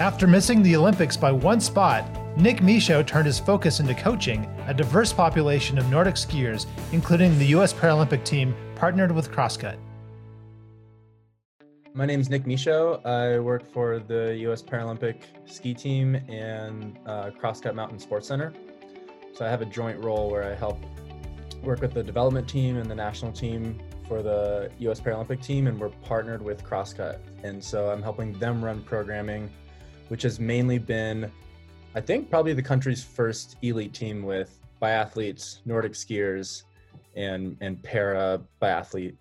After missing the Olympics by one spot, Nick Michaud turned his focus into coaching a diverse population of Nordic skiers, including the U.S. Paralympic team partnered with Crosscut. My name is Nick Michaud. I work for the U.S. Paralympic ski team and uh, Crosscut Mountain Sports Center. So I have a joint role where I help work with the development team and the national team for the US Paralympic team, and we're partnered with Crosscut. And so I'm helping them run programming, which has mainly been, I think, probably the country's first elite team with biathletes, Nordic skiers, and, and para biathlete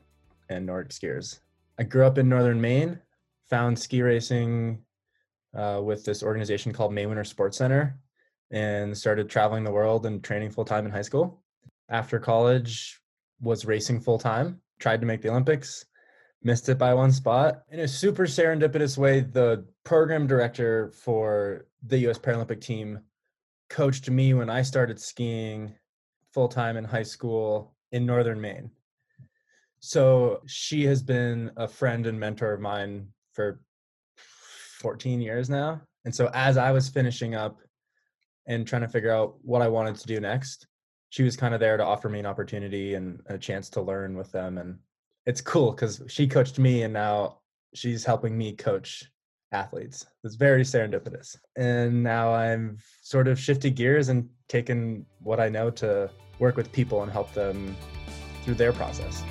and Nordic skiers. I grew up in northern Maine, found ski racing uh, with this organization called Maine Winter Sports Center, and started traveling the world and training full time in high school. After college, was racing full time tried to make the Olympics, missed it by one spot. In a super serendipitous way, the program director for the US Paralympic team coached me when I started skiing full time in high school in northern Maine. So she has been a friend and mentor of mine for 14 years now. And so as I was finishing up and trying to figure out what I wanted to do next, she was kind of there to offer me an opportunity and a chance to learn with them and it's cool because she coached me and now she's helping me coach athletes. It's very serendipitous. And now i'm sort of shifted gears and taken what i know to work with people and help them through their process.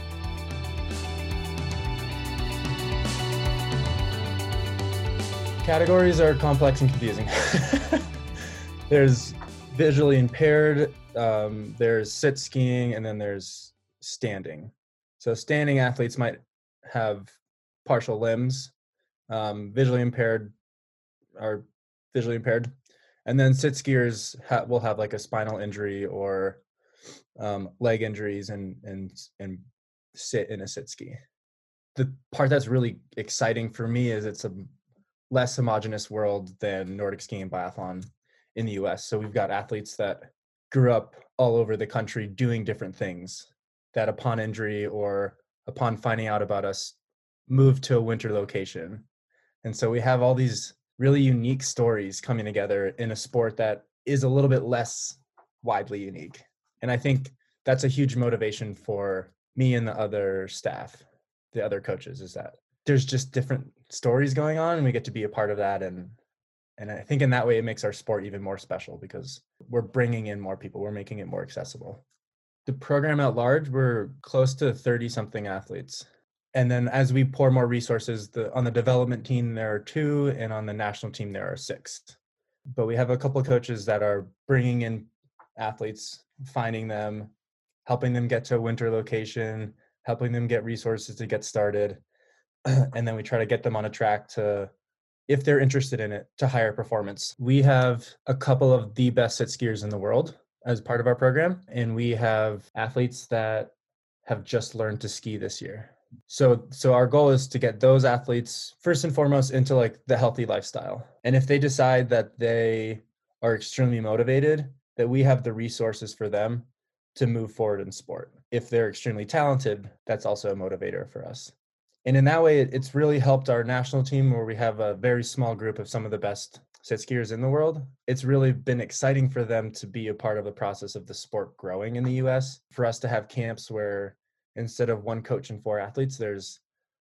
Categories are complex and confusing. There's visually impaired um, there's sit skiing and then there's standing. So standing athletes might have partial limbs, um, visually impaired are visually impaired, and then sit skiers ha- will have like a spinal injury or um, leg injuries and and and sit in a sit ski. The part that's really exciting for me is it's a less homogenous world than Nordic skiing and biathlon in the US. So we've got athletes that grew up all over the country doing different things that upon injury or upon finding out about us moved to a winter location. And so we have all these really unique stories coming together in a sport that is a little bit less widely unique. And i think that's a huge motivation for me and the other staff the other coaches is that there's just different stories going on and we get to be a part of that. And and i think in that way it makes our sport even more special because we're bringing in more people we're making it more accessible the program at large we're close to 30 something athletes. And then as we pour more resources the on the development team there are two and on the national team there are six. But we have a couple of coaches that are bringing in athletes finding them helping them get to a winter location helping them get resources to get started and then we try to get them on a track to if they're interested in it to higher performance. We have a couple of the best skiers in the world as part of our program, and we have athletes that have just learned to ski this year. So so our goal is to get those athletes first and foremost into like the healthy lifestyle. And if they decide that they are extremely motivated, that we have the resources for them to move forward in sport. If they're extremely talented, that's also a motivator for us and in that way it's really helped our national team where we have a very small group of some of the best sit skiers in the world it's really been exciting for them to be a part of the process of the sport growing in the us for us to have camps where instead of one coach and four athletes there's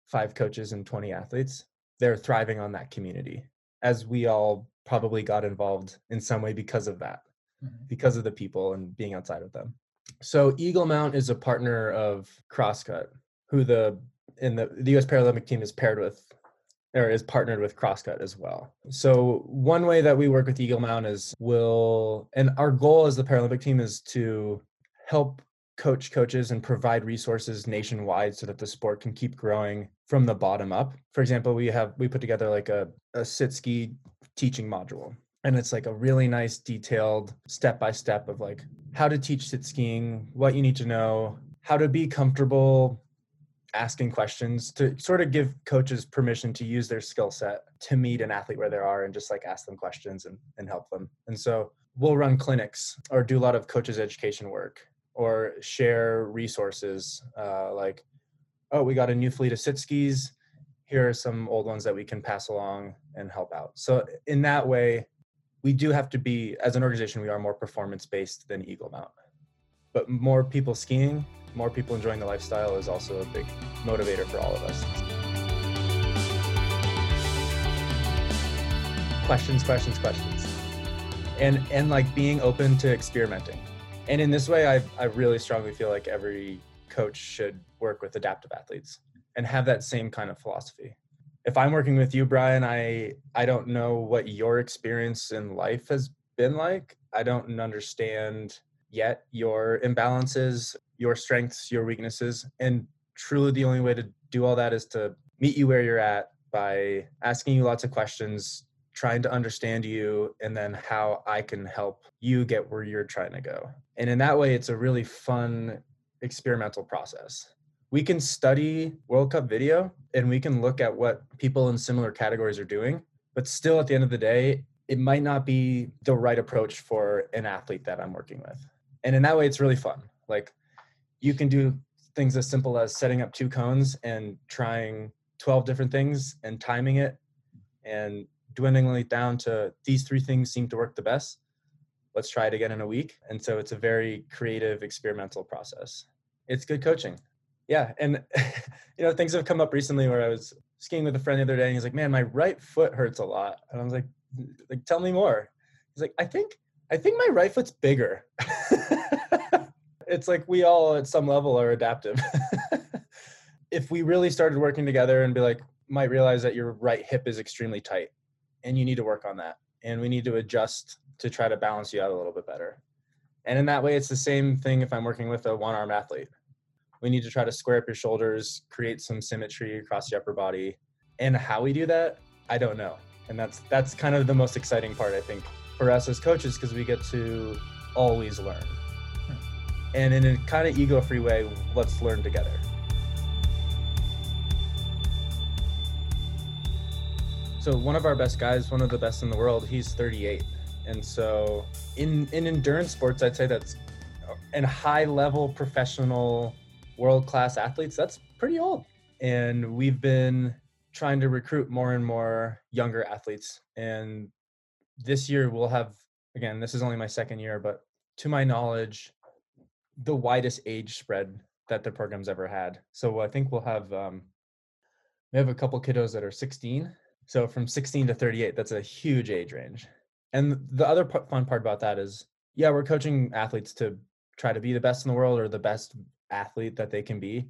five coaches and 20 athletes they're thriving on that community as we all probably got involved in some way because of that mm-hmm. because of the people and being outside of them so eagle mount is a partner of crosscut who the and the, the US Paralympic team is paired with or is partnered with Crosscut as well. So one way that we work with Eagle Mount is we'll and our goal as the Paralympic team is to help coach coaches and provide resources nationwide so that the sport can keep growing from the bottom up. For example, we have we put together like a, a sit ski teaching module. And it's like a really nice detailed step by step of like how to teach sit skiing, what you need to know, how to be comfortable asking questions to sort of give coaches permission to use their skill set to meet an athlete where they are and just like ask them questions and, and help them. And so we'll run clinics or do a lot of coaches education work or share resources uh, like, oh, we got a new fleet of sit skis. here are some old ones that we can pass along and help out. So in that way, we do have to be as an organization we are more performance based than Eagle Mount. But more people skiing, more people enjoying the lifestyle is also a big motivator for all of us. Questions, questions, questions. And and like being open to experimenting. And in this way I I really strongly feel like every coach should work with adaptive athletes and have that same kind of philosophy. If I'm working with you, Brian, I I don't know what your experience in life has been like. I don't understand yet your imbalances, your strengths, your weaknesses, and truly the only way to do all that is to meet you where you're at by asking you lots of questions, trying to understand you, and then how I can help you get where you're trying to go. And in that way, it's a really fun experimental process we can study World Cup video and we can look at what people in similar categories are doing, but still at the end of the day, it might not be the right approach for an athlete that I'm working with. And in that way, it's really fun. Like you can do things as simple as setting up two cones and trying 12 different things and timing it and dwindling it down to these three things seem to work the best. Let's try it again in a week. And so it's a very creative experimental process. It's good coaching yeah and you know things have come up recently where i was skiing with a friend the other day and he's like man my right foot hurts a lot and i was like like tell me more he's like i think i think my right foot's bigger it's like we all at some level are adaptive if we really started working together and be like might realize that your right hip is extremely tight and you need to work on that and we need to adjust to try to balance you out a little bit better and in that way it's the same thing if i'm working with a one arm athlete we need to try to square up your shoulders, create some symmetry across the upper body. And how we do that, I don't know. And that's that's kind of the most exciting part, I think, for us as coaches, because we get to always learn. Hmm. And in a kind of ego-free way, let's learn together. So one of our best guys, one of the best in the world, he's 38. And so in in endurance sports, I'd say that's in high level professional world class athletes, that's pretty old. And we've been trying to recruit more and more younger athletes. And this year we'll have, again, this is only my second year, but to my knowledge, the widest age spread that the program's ever had. So I think we'll have, um, we have a couple kiddos that are 16. So from 16 to 38, that's a huge age range. And the other fun part about that is, yeah, we're coaching athletes to try to be the best in the world or the best athlete that they can be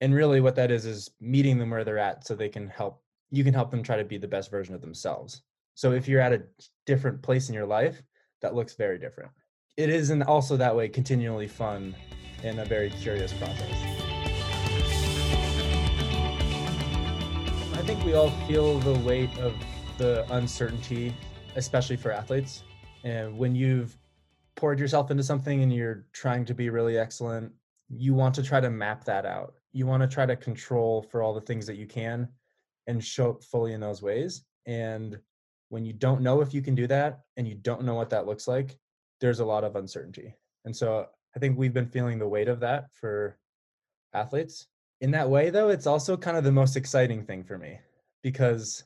and really what that is is meeting them where they're at so they can help you can help them try to be the best version of themselves. So if you're at a different place in your life that looks very different. It is and also that way continually fun and a very curious process. I think we all feel the weight of the uncertainty especially for athletes. And when you've poured yourself into something and you're trying to be really excellent you want to try to map that out. You want to try to control for all the things that you can and show up fully in those ways. And when you don't know if you can do that and you don't know what that looks like, there's a lot of uncertainty. And so I think we've been feeling the weight of that for athletes. In that way, though, it's also kind of the most exciting thing for me because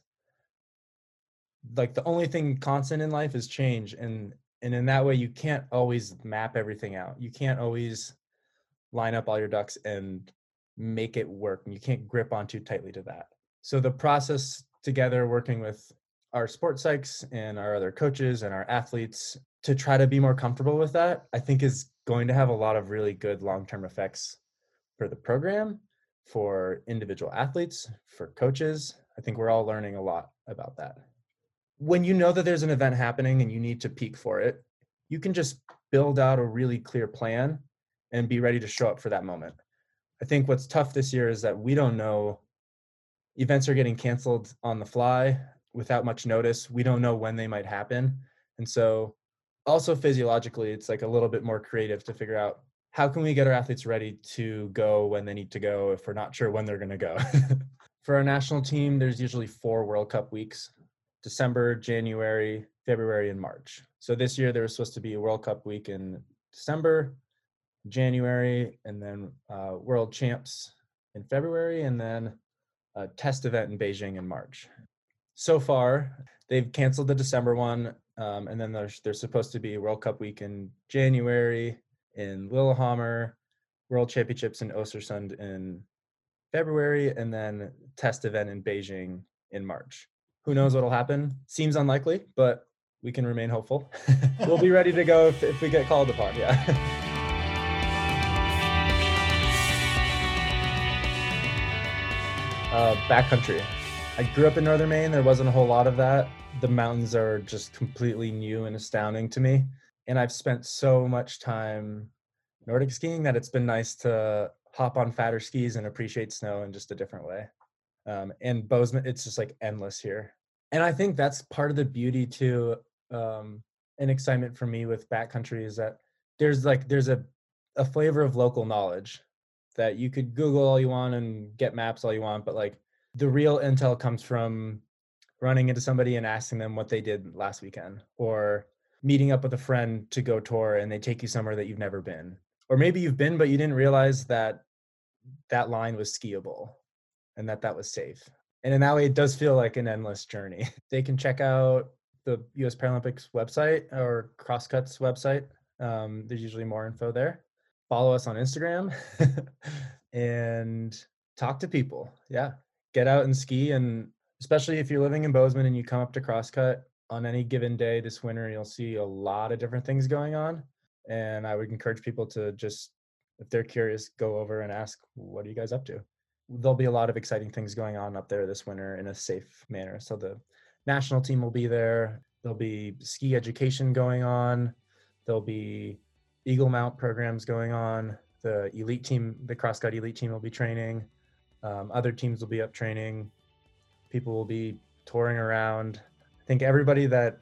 like the only thing constant in life is change and and in that way you can't always map everything out you can't always line up all your ducks and make it work. And you can't grip on too tightly to that. So the process together, working with our sports psychs and our other coaches and our athletes to try to be more comfortable with that, I think is going to have a lot of really good long term effects for the program, for individual athletes, for coaches. I think we're all learning a lot about that. When you know that there's an event happening and you need to peak for it, you can just build out a really clear plan and be ready to show up for that moment. I think what's tough this year is that we don't know events are getting canceled on the fly without much notice. We don't know when they might happen. And so also physiologically it's like a little bit more creative to figure out how can we get our athletes ready to go when they need to go if we're not sure when they're going to go. For our national team there's usually 4 World Cup weeks. December, January, February and March. So this year there was supposed to be a World Cup week in December, January, and then uh, World Champs in February, and then a test event in Beijing in March. So far, they've canceled the December one, um, and then there's there's supposed to be World Cup week in January in Lillehammer, World Championships in Östersund in February, and then test event in Beijing in March. Who knows what'll happen? Seems unlikely, but we can remain hopeful. we'll be ready to go if, if we get called upon. Yeah. uh, backcountry. I grew up in northern Maine. There wasn't a whole lot of that. The mountains are just completely new and astounding to me. And I've spent so much time Nordic skiing that it's been nice to hop on fatter skis and appreciate snow in just a different way. Um, and Bozeman, it's just like endless here. And I think that's part of the beauty too, um, and excitement for me with backcountry is that there's like there's a a flavor of local knowledge that you could Google all you want and get maps all you want, but like the real intel comes from running into somebody and asking them what they did last weekend or meeting up with a friend to go tour and they take you somewhere that you've never been. Or maybe you've been but you didn't realize that that line was skiable and that that was safe. And in that way it does feel like an endless journey. They can check out the us paralympics website or crosscuts website. Um, there's usually more info there follow us on instagram and talk to people. Yeah get out and ski and especially if you're living in bozeman and you come up to crosscut on any given day this winter you'll see a lot of different things going on and i would encourage people to just if they're curious go over and ask what are you guys up to? There'll be a lot of exciting things going on up there this winter in a safe manner. So the national team will be there there'll be ski education going on there'll be eagle mount programs going on the elite team the crosscut elite team will be training um, other teams will be up training people will be touring around i think everybody that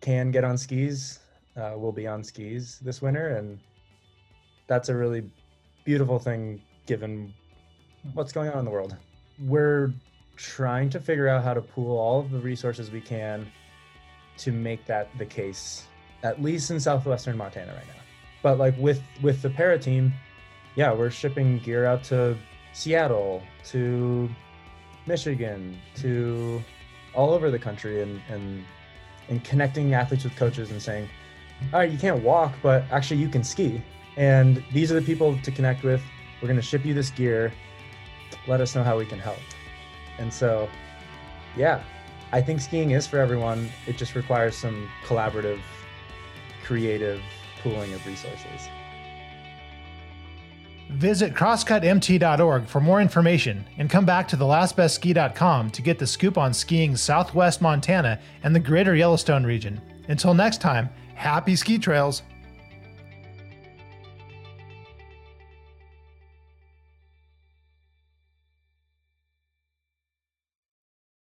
can get on skis uh, will be on skis this winter, and that's a really beautiful thing given what's going on in the world. We're trying to figure out how to pool all of the resources we can to make that the case, at least in southwestern Montana right now. But like with with the para team, yeah, we're shipping gear out to Seattle, to Michigan, to all over the country, and and and connecting athletes with coaches and saying, all right, you can't walk, but actually you can ski. And these are the people to connect with. We're going to ship you this gear. Let us know how we can help. And so, yeah, I think skiing is for everyone. It just requires some collaborative, creative pooling of resources. Visit crosscutmt.org for more information and come back to thelastbestski.com to get the scoop on skiing southwest Montana and the greater Yellowstone region. Until next time, Happy ski trails!